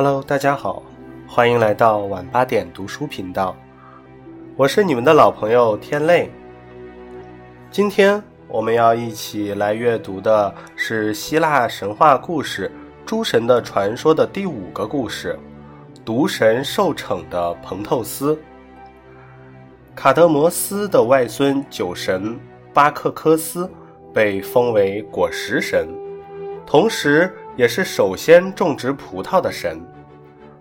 Hello，大家好，欢迎来到晚八点读书频道，我是你们的老朋友天泪。今天我们要一起来阅读的是希腊神话故事《诸神的传说》的第五个故事——毒神受惩的彭透斯。卡德摩斯的外孙酒神巴克科斯被封为果实神，同时。也是首先种植葡萄的神。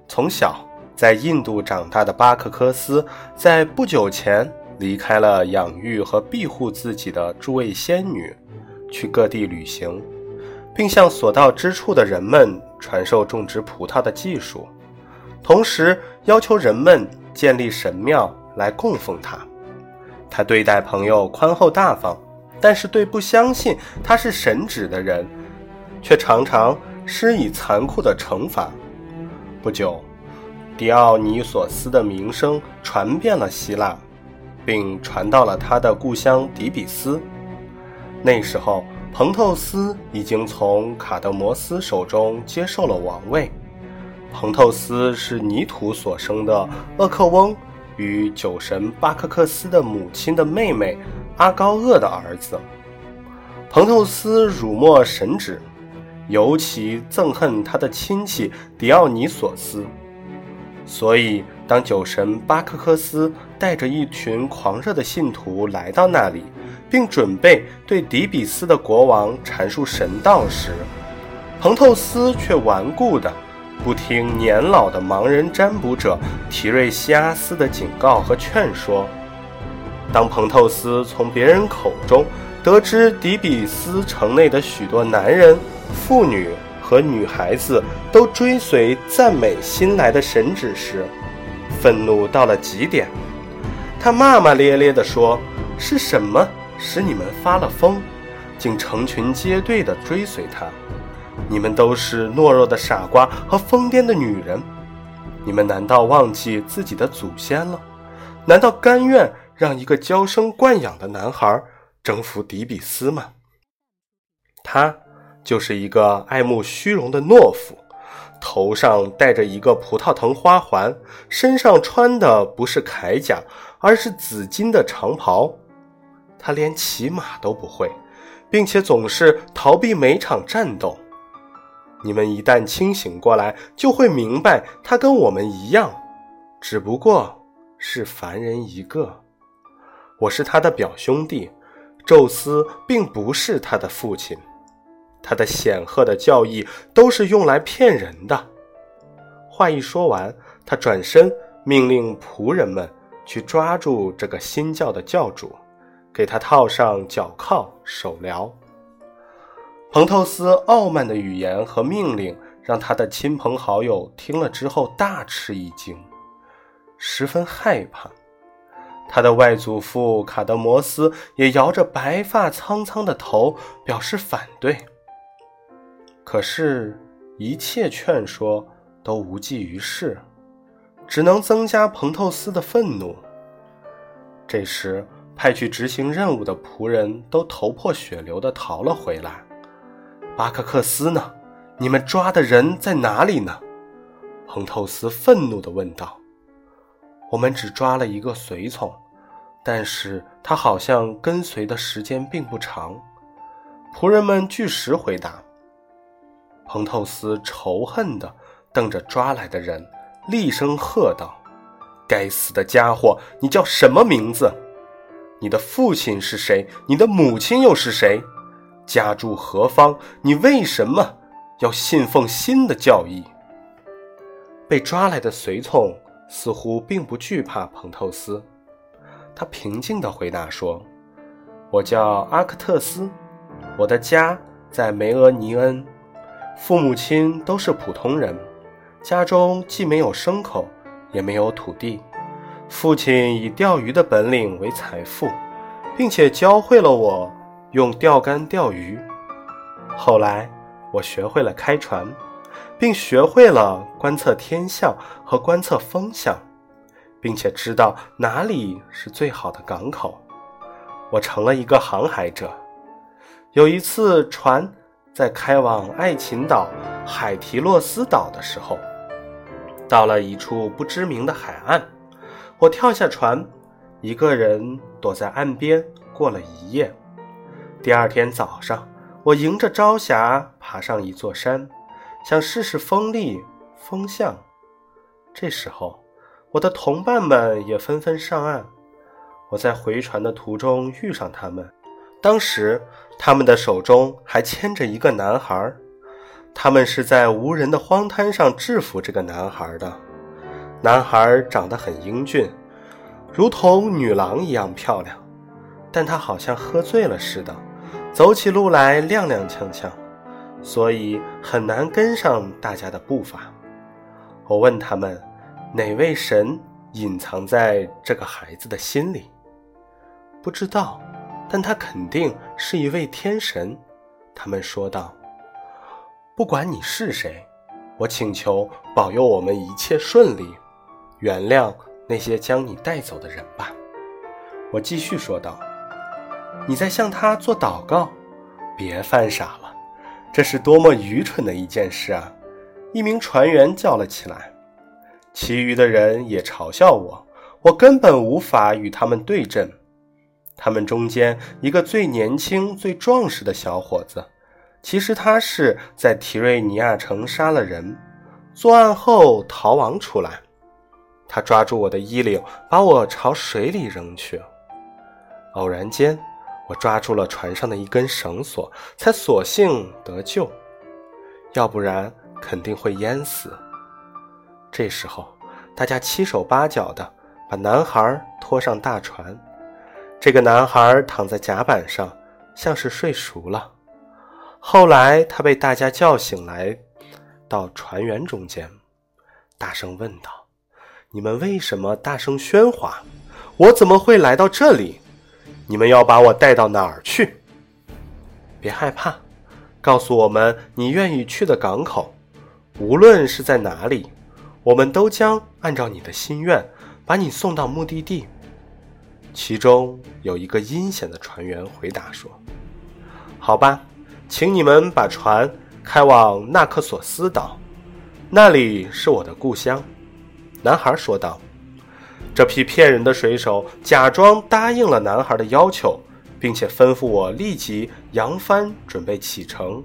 从小在印度长大的巴克科斯，在不久前离开了养育和庇护自己的诸位仙女，去各地旅行，并向所到之处的人们传授种植葡萄的技术，同时要求人们建立神庙来供奉他。他对待朋友宽厚大方，但是对不相信他是神旨的人。却常常施以残酷的惩罚。不久，狄奥尼索斯的名声传遍了希腊，并传到了他的故乡底比斯。那时候，彭透斯已经从卡德摩斯手中接受了王位。彭透斯是泥土所生的厄克翁与酒神巴克克斯的母亲的妹妹阿高厄的儿子。彭透斯辱没神旨。尤其憎恨他的亲戚狄奥尼索斯，所以当酒神巴克克斯带着一群狂热的信徒来到那里，并准备对底比斯的国王阐述神道时，彭透斯却顽固的不听年老的盲人占卜者提瑞西阿斯的警告和劝说。当彭透斯从别人口中得知底比斯城内的许多男人，妇女和女孩子都追随赞美新来的神旨时，愤怒到了极点。他骂骂咧咧地说：“是什么使你们发了疯，竟成群结队地追随他？你们都是懦弱的傻瓜和疯癫的女人。你们难道忘记自己的祖先了？难道甘愿让一个娇生惯养的男孩征服底比斯吗？他。”就是一个爱慕虚荣的懦夫，头上戴着一个葡萄藤花环，身上穿的不是铠甲，而是紫金的长袍。他连骑马都不会，并且总是逃避每场战斗。你们一旦清醒过来，就会明白，他跟我们一样，只不过是凡人一个。我是他的表兄弟，宙斯并不是他的父亲。他的显赫的教义都是用来骗人的。话一说完，他转身命令仆人们去抓住这个新教的教主，给他套上脚铐手镣。彭透斯傲慢的语言和命令让他的亲朋好友听了之后大吃一惊，十分害怕。他的外祖父卡德摩斯也摇着白发苍苍的头表示反对。可是，一切劝说都无济于事，只能增加彭透斯的愤怒。这时，派去执行任务的仆人都头破血流地逃了回来。巴克克斯呢？你们抓的人在哪里呢？彭透斯愤怒地问道。我们只抓了一个随从，但是他好像跟随的时间并不长。仆人们据实回答。彭透斯仇恨地瞪着抓来的人，厉声喝道：“该死的家伙，你叫什么名字？你的父亲是谁？你的母亲又是谁？家住何方？你为什么要信奉新的教义？”被抓来的随从似乎并不惧怕彭透斯，他平静地回答说：“我叫阿克特斯，我的家在梅俄尼恩。”父母亲都是普通人，家中既没有牲口，也没有土地。父亲以钓鱼的本领为财富，并且教会了我用钓竿钓鱼。后来，我学会了开船，并学会了观测天象和观测风向，并且知道哪里是最好的港口。我成了一个航海者。有一次，船。在开往爱琴岛、海提洛斯岛的时候，到了一处不知名的海岸，我跳下船，一个人躲在岸边过了一夜。第二天早上，我迎着朝霞爬上一座山，想试试风力、风向。这时候，我的同伴们也纷纷上岸。我在回船的途中遇上他们，当时他们的手中还牵着一个男孩。他们是在无人的荒滩上制服这个男孩的。男孩长得很英俊，如同女郎一样漂亮，但他好像喝醉了似的，走起路来踉踉跄跄，所以很难跟上大家的步伐。我问他们，哪位神隐藏在这个孩子的心里？不知道，但他肯定是一位天神。他们说道。不管你是谁，我请求保佑我们一切顺利，原谅那些将你带走的人吧。我继续说道：“你在向他做祷告，别犯傻了，这是多么愚蠢的一件事啊！”一名船员叫了起来，其余的人也嘲笑我，我根本无法与他们对阵。他们中间一个最年轻、最壮实的小伙子。其实他是在提瑞尼亚城杀了人，作案后逃亡出来。他抓住我的衣领，把我朝水里扔去。偶然间，我抓住了船上的一根绳索，才索性得救，要不然肯定会淹死。这时候，大家七手八脚的把男孩拖上大船。这个男孩躺在甲板上，像是睡熟了。后来，他被大家叫醒来，到船员中间，大声问道：“你们为什么大声喧哗？我怎么会来到这里？你们要把我带到哪儿去？别害怕，告诉我们你愿意去的港口，无论是在哪里，我们都将按照你的心愿把你送到目的地。”其中有一个阴险的船员回答说：“好吧。”请你们把船开往纳克索斯岛，那里是我的故乡。”男孩说道。这批骗人的水手假装答应了男孩的要求，并且吩咐我立即扬帆准备启程。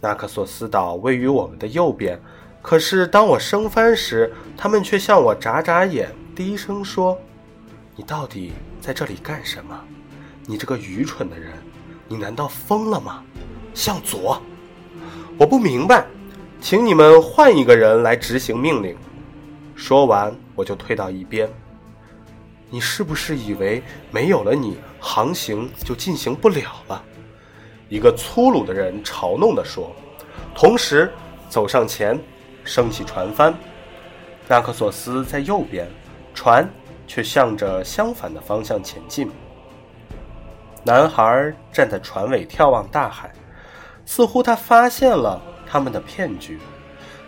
纳克索斯岛位于我们的右边，可是当我升帆时，他们却向我眨眨眼，低声说：“你到底在这里干什么？你这个愚蠢的人，你难道疯了吗？”向左，我不明白，请你们换一个人来执行命令。说完，我就退到一边。你是不是以为没有了你，航行就进行不了了？一个粗鲁的人嘲弄地说，同时走上前，升起船帆。纳克索斯在右边，船却向着相反的方向前进。男孩站在船尾眺望大海。似乎他发现了他们的骗局，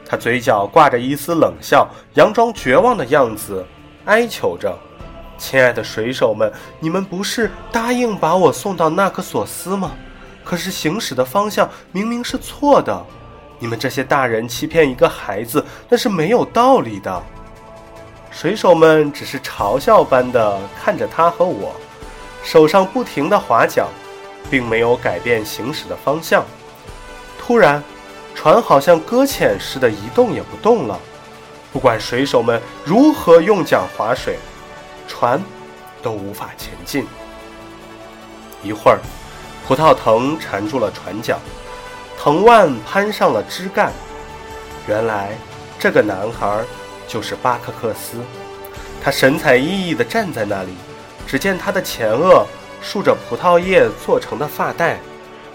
他嘴角挂着一丝冷笑，佯装绝望的样子，哀求着：“亲爱的水手们，你们不是答应把我送到纳克索斯吗？可是行驶的方向明明是错的，你们这些大人欺骗一个孩子，那是没有道理的。”水手们只是嘲笑般的看着他和我，手上不停的划桨，并没有改变行驶的方向。突然，船好像搁浅似的，一动也不动了。不管水手们如何用桨划水，船都无法前进。一会儿，葡萄藤缠住了船桨，藤蔓攀上了枝干。原来，这个男孩就是巴克克斯。他神采奕奕地站在那里，只见他的前额竖着葡萄叶做成的发带，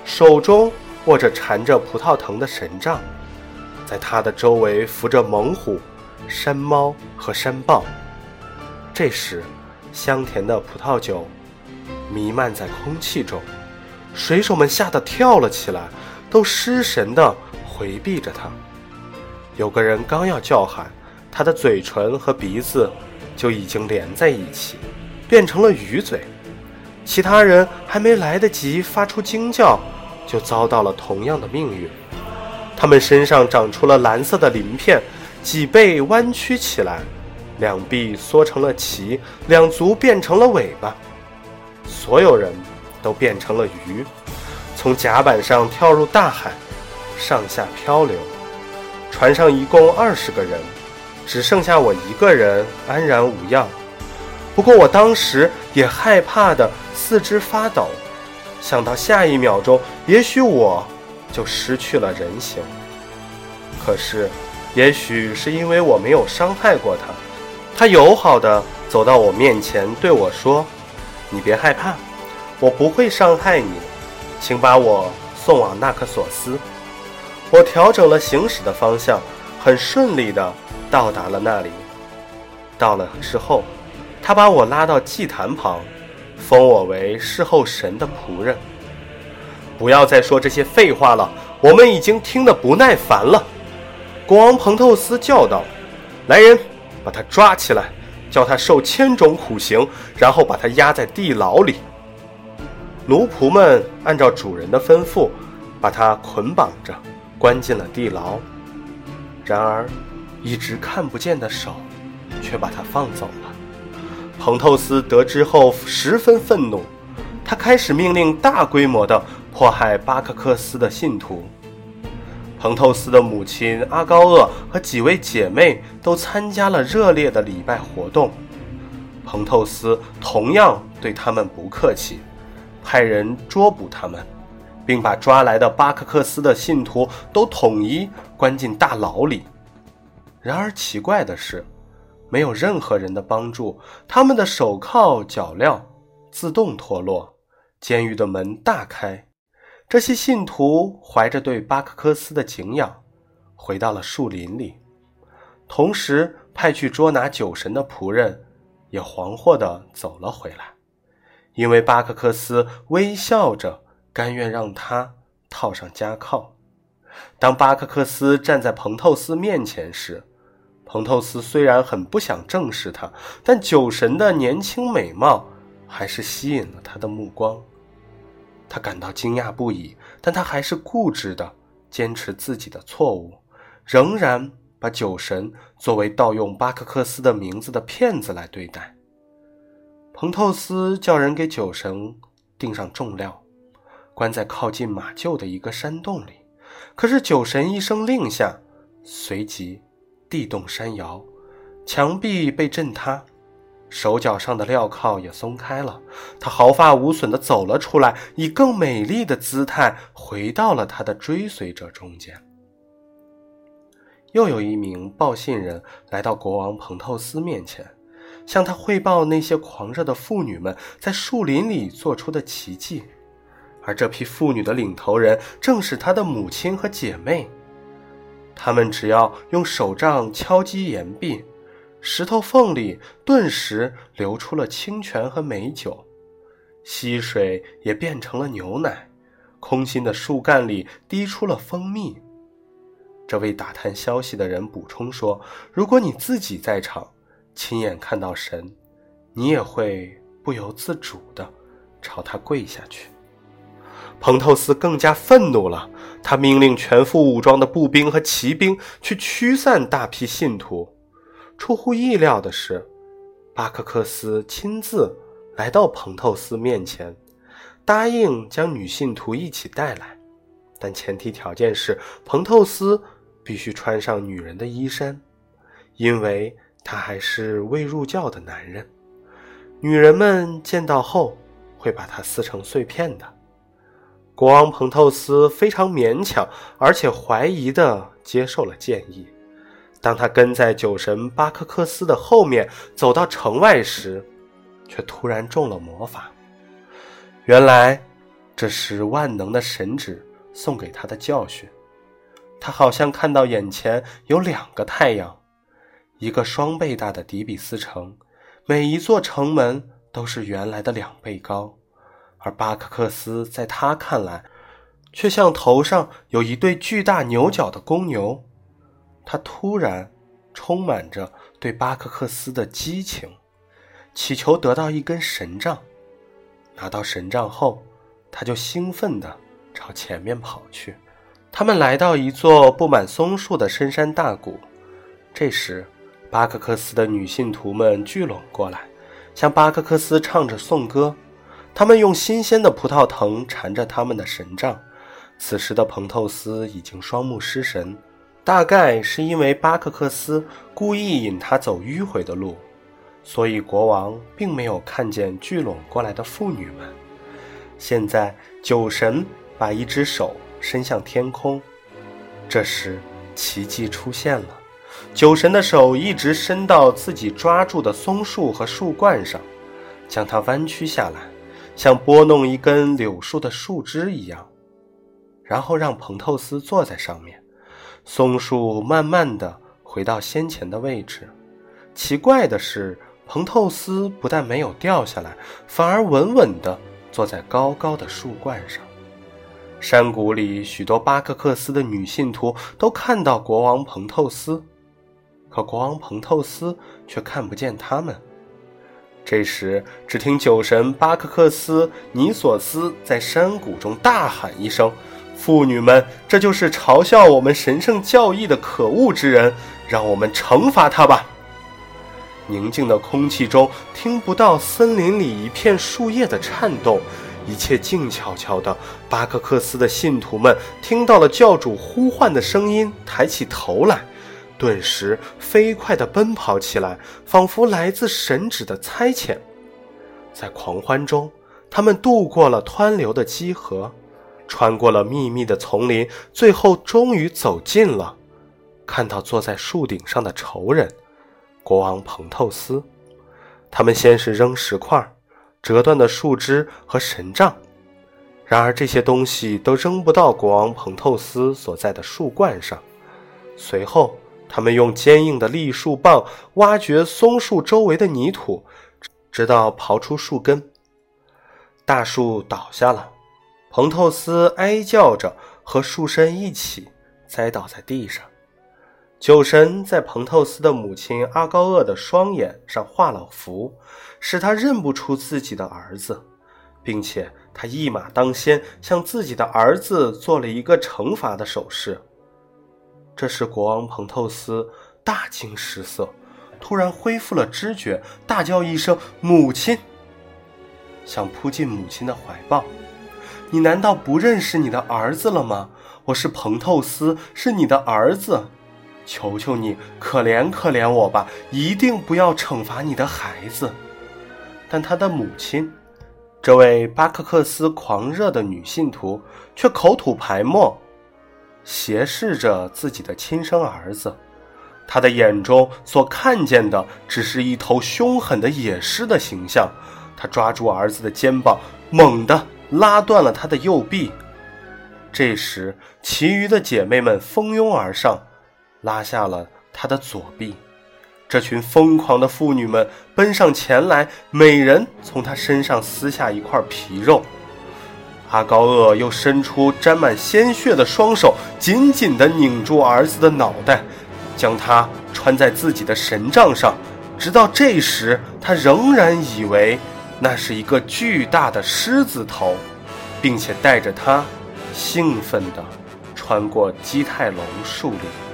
手中。握着缠着葡萄藤的神杖，在他的周围伏着猛虎、山猫和山豹。这时，香甜的葡萄酒弥漫在空气中，水手们吓得跳了起来，都失神地回避着他。有个人刚要叫喊，他的嘴唇和鼻子就已经连在一起，变成了鱼嘴。其他人还没来得及发出惊叫。就遭到了同样的命运，他们身上长出了蓝色的鳞片，脊背弯曲起来，两臂缩成了鳍，两足变成了尾巴，所有人都变成了鱼，从甲板上跳入大海，上下漂流。船上一共二十个人，只剩下我一个人安然无恙。不过我当时也害怕的四肢发抖，想到下一秒钟也许我就失去了人形。可是，也许是因为我没有伤害过他，他友好的走到我面前对我说：“你别害怕，我不会伤害你，请把我送往纳克索斯。”我调整了行驶的方向，很顺利的到达了那里。到了之后，他把我拉到祭坛旁，封我为侍候神的仆人。不要再说这些废话了，我们已经听得不耐烦了。国王彭透斯叫道：“来人，把他抓起来，叫他受千种苦刑，然后把他压在地牢里。”奴仆们按照主人的吩咐，把他捆绑着，关进了地牢。然而，一只看不见的手却把他放走了。彭透斯得知后十分愤怒，他开始命令大规模的迫害巴克克斯的信徒。彭透斯的母亲阿高厄和几位姐妹都参加了热烈的礼拜活动。彭透斯同样对他们不客气，派人捉捕他们，并把抓来的巴克克斯的信徒都统一关进大牢里。然而奇怪的是，没有任何人的帮助，他们的手铐脚镣自动脱落，监狱的门大开。这些信徒怀着对巴克克斯的敬仰，回到了树林里，同时派去捉拿酒神的仆人也惶惑地走了回来，因为巴克克斯微笑着甘愿让他套上枷铐。当巴克克斯站在彭透斯面前时，彭透斯虽然很不想正视他，但酒神的年轻美貌还是吸引了他的目光。他感到惊讶不已，但他还是固执地坚持自己的错误，仍然把酒神作为盗用巴克克斯的名字的骗子来对待。彭透斯叫人给酒神钉上重料，关在靠近马厩的一个山洞里。可是酒神一声令下，随即地动山摇，墙壁被震塌。手脚上的镣铐也松开了，他毫发无损地走了出来，以更美丽的姿态回到了他的追随者中间。又有一名报信人来到国王彭透斯面前，向他汇报那些狂热的妇女们在树林里做出的奇迹，而这批妇女的领头人正是他的母亲和姐妹。他们只要用手杖敲击岩壁。石头缝里顿时流出了清泉和美酒，溪水也变成了牛奶，空心的树干里滴出了蜂蜜。这位打探消息的人补充说：“如果你自己在场，亲眼看到神，你也会不由自主地朝他跪下去。”彭透斯更加愤怒了，他命令全副武装的步兵和骑兵去驱散大批信徒。出乎意料的是，巴克克斯亲自来到彭透斯面前，答应将女信徒一起带来，但前提条件是彭透斯必须穿上女人的衣衫，因为他还是未入教的男人。女人们见到后会把他撕成碎片的。国王彭透斯非常勉强而且怀疑地接受了建议。当他跟在酒神巴克克斯的后面走到城外时，却突然中了魔法。原来，这是万能的神旨送给他的教训。他好像看到眼前有两个太阳，一个双倍大的迪比斯城，每一座城门都是原来的两倍高，而巴克克斯在他看来，却像头上有一对巨大牛角的公牛。他突然充满着对巴克克斯的激情，祈求得到一根神杖。拿到神杖后，他就兴奋地朝前面跑去。他们来到一座布满松树的深山大谷，这时，巴克克斯的女信徒们聚拢过来，向巴克克斯唱着颂歌。他们用新鲜的葡萄藤缠着他们的神杖。此时的彭透斯已经双目失神，大概是因为巴克克斯故意引他走迂回的路，所以国王并没有看见聚拢过来的妇女们。现在，酒神把一只手伸向天空，这时奇迹出现了。酒神的手一直伸到自己抓住的松树和树冠上，将它弯曲下来，像拨弄一根柳树的树枝一样，然后让彭透斯坐在上面。松树慢慢的回到先前的位置。奇怪的是，彭透斯不但没有掉下来，反而稳稳的坐在高高的树冠上。山谷里许多巴克克斯的女信徒都看到国王彭透斯。可国王彭透斯却看不见他们。这时，只听酒神巴克克斯尼索斯在山谷中大喊一声：“妇女们，这就是嘲笑我们神圣教义的可恶之人，让我们惩罚他吧！”宁静的空气中听不到森林里一片树叶的颤动，一切静悄悄的。巴克克斯的信徒们听到了教主呼唤的声音，抬起头来。顿时飞快地奔跑起来，仿佛来自神旨的差遣。在狂欢中，他们渡过了湍流的激河，穿过了密密的丛林，最后终于走近了，看到坐在树顶上的仇人——国王彭透斯。他们先是扔石块、折断的树枝和神杖，然而这些东西都扔不到国王彭透斯所在的树冠上。随后。他们用坚硬的栗树棒挖掘松树周围的泥土，直到刨出树根。大树倒下了，彭透斯哀叫着和树身一起栽倒在地上。酒神在彭透斯的母亲阿高厄的双眼上画了符，使他认不出自己的儿子，并且他一马当先，向自己的儿子做了一个惩罚的手势。这时，国王彭透斯大惊失色，突然恢复了知觉，大叫一声“母亲”，想扑进母亲的怀抱。你难道不认识你的儿子了吗？我是彭透斯，是你的儿子。求求你，可怜可怜我吧！一定不要惩罚你的孩子。但他的母亲，这位巴克克斯狂热的女信徒，却口吐白沫。斜视着自己的亲生儿子，他的眼中所看见的只是一头凶狠的野狮的形象。他抓住儿子的肩膀，猛地拉断了他的右臂。这时，其余的姐妹们蜂拥而上，拉下了他的左臂。这群疯狂的妇女们奔上前来，每人从他身上撕下一块皮肉。阿高厄又伸出沾满鲜血的双手，紧紧地拧住儿子的脑袋，将他穿在自己的神杖上。直到这时，他仍然以为那是一个巨大的狮子头，并且带着他，兴奋地穿过基泰龙树林。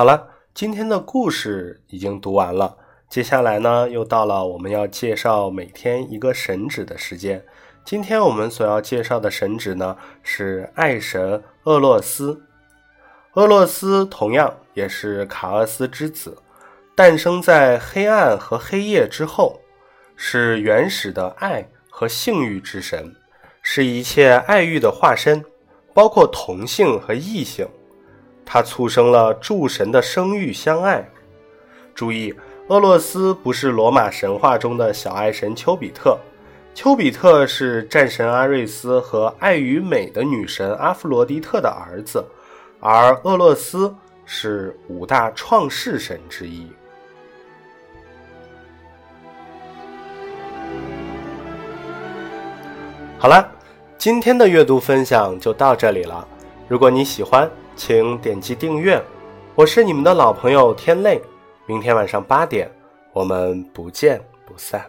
好了，今天的故事已经读完了。接下来呢，又到了我们要介绍每天一个神祇的时间。今天我们所要介绍的神祇呢，是爱神厄洛斯。厄洛斯同样也是卡厄斯之子，诞生在黑暗和黑夜之后，是原始的爱和性欲之神，是一切爱欲的化身，包括同性和异性。他促生了诸神的生育相爱。注意，厄洛斯不是罗马神话中的小爱神丘比特，丘比特是战神阿瑞斯和爱与美的女神阿芙罗狄特的儿子，而厄洛斯是五大创世神之一。好了，今天的阅读分享就到这里了。如果你喜欢，请点击订阅。我是你们的老朋友天泪，明天晚上八点，我们不见不散。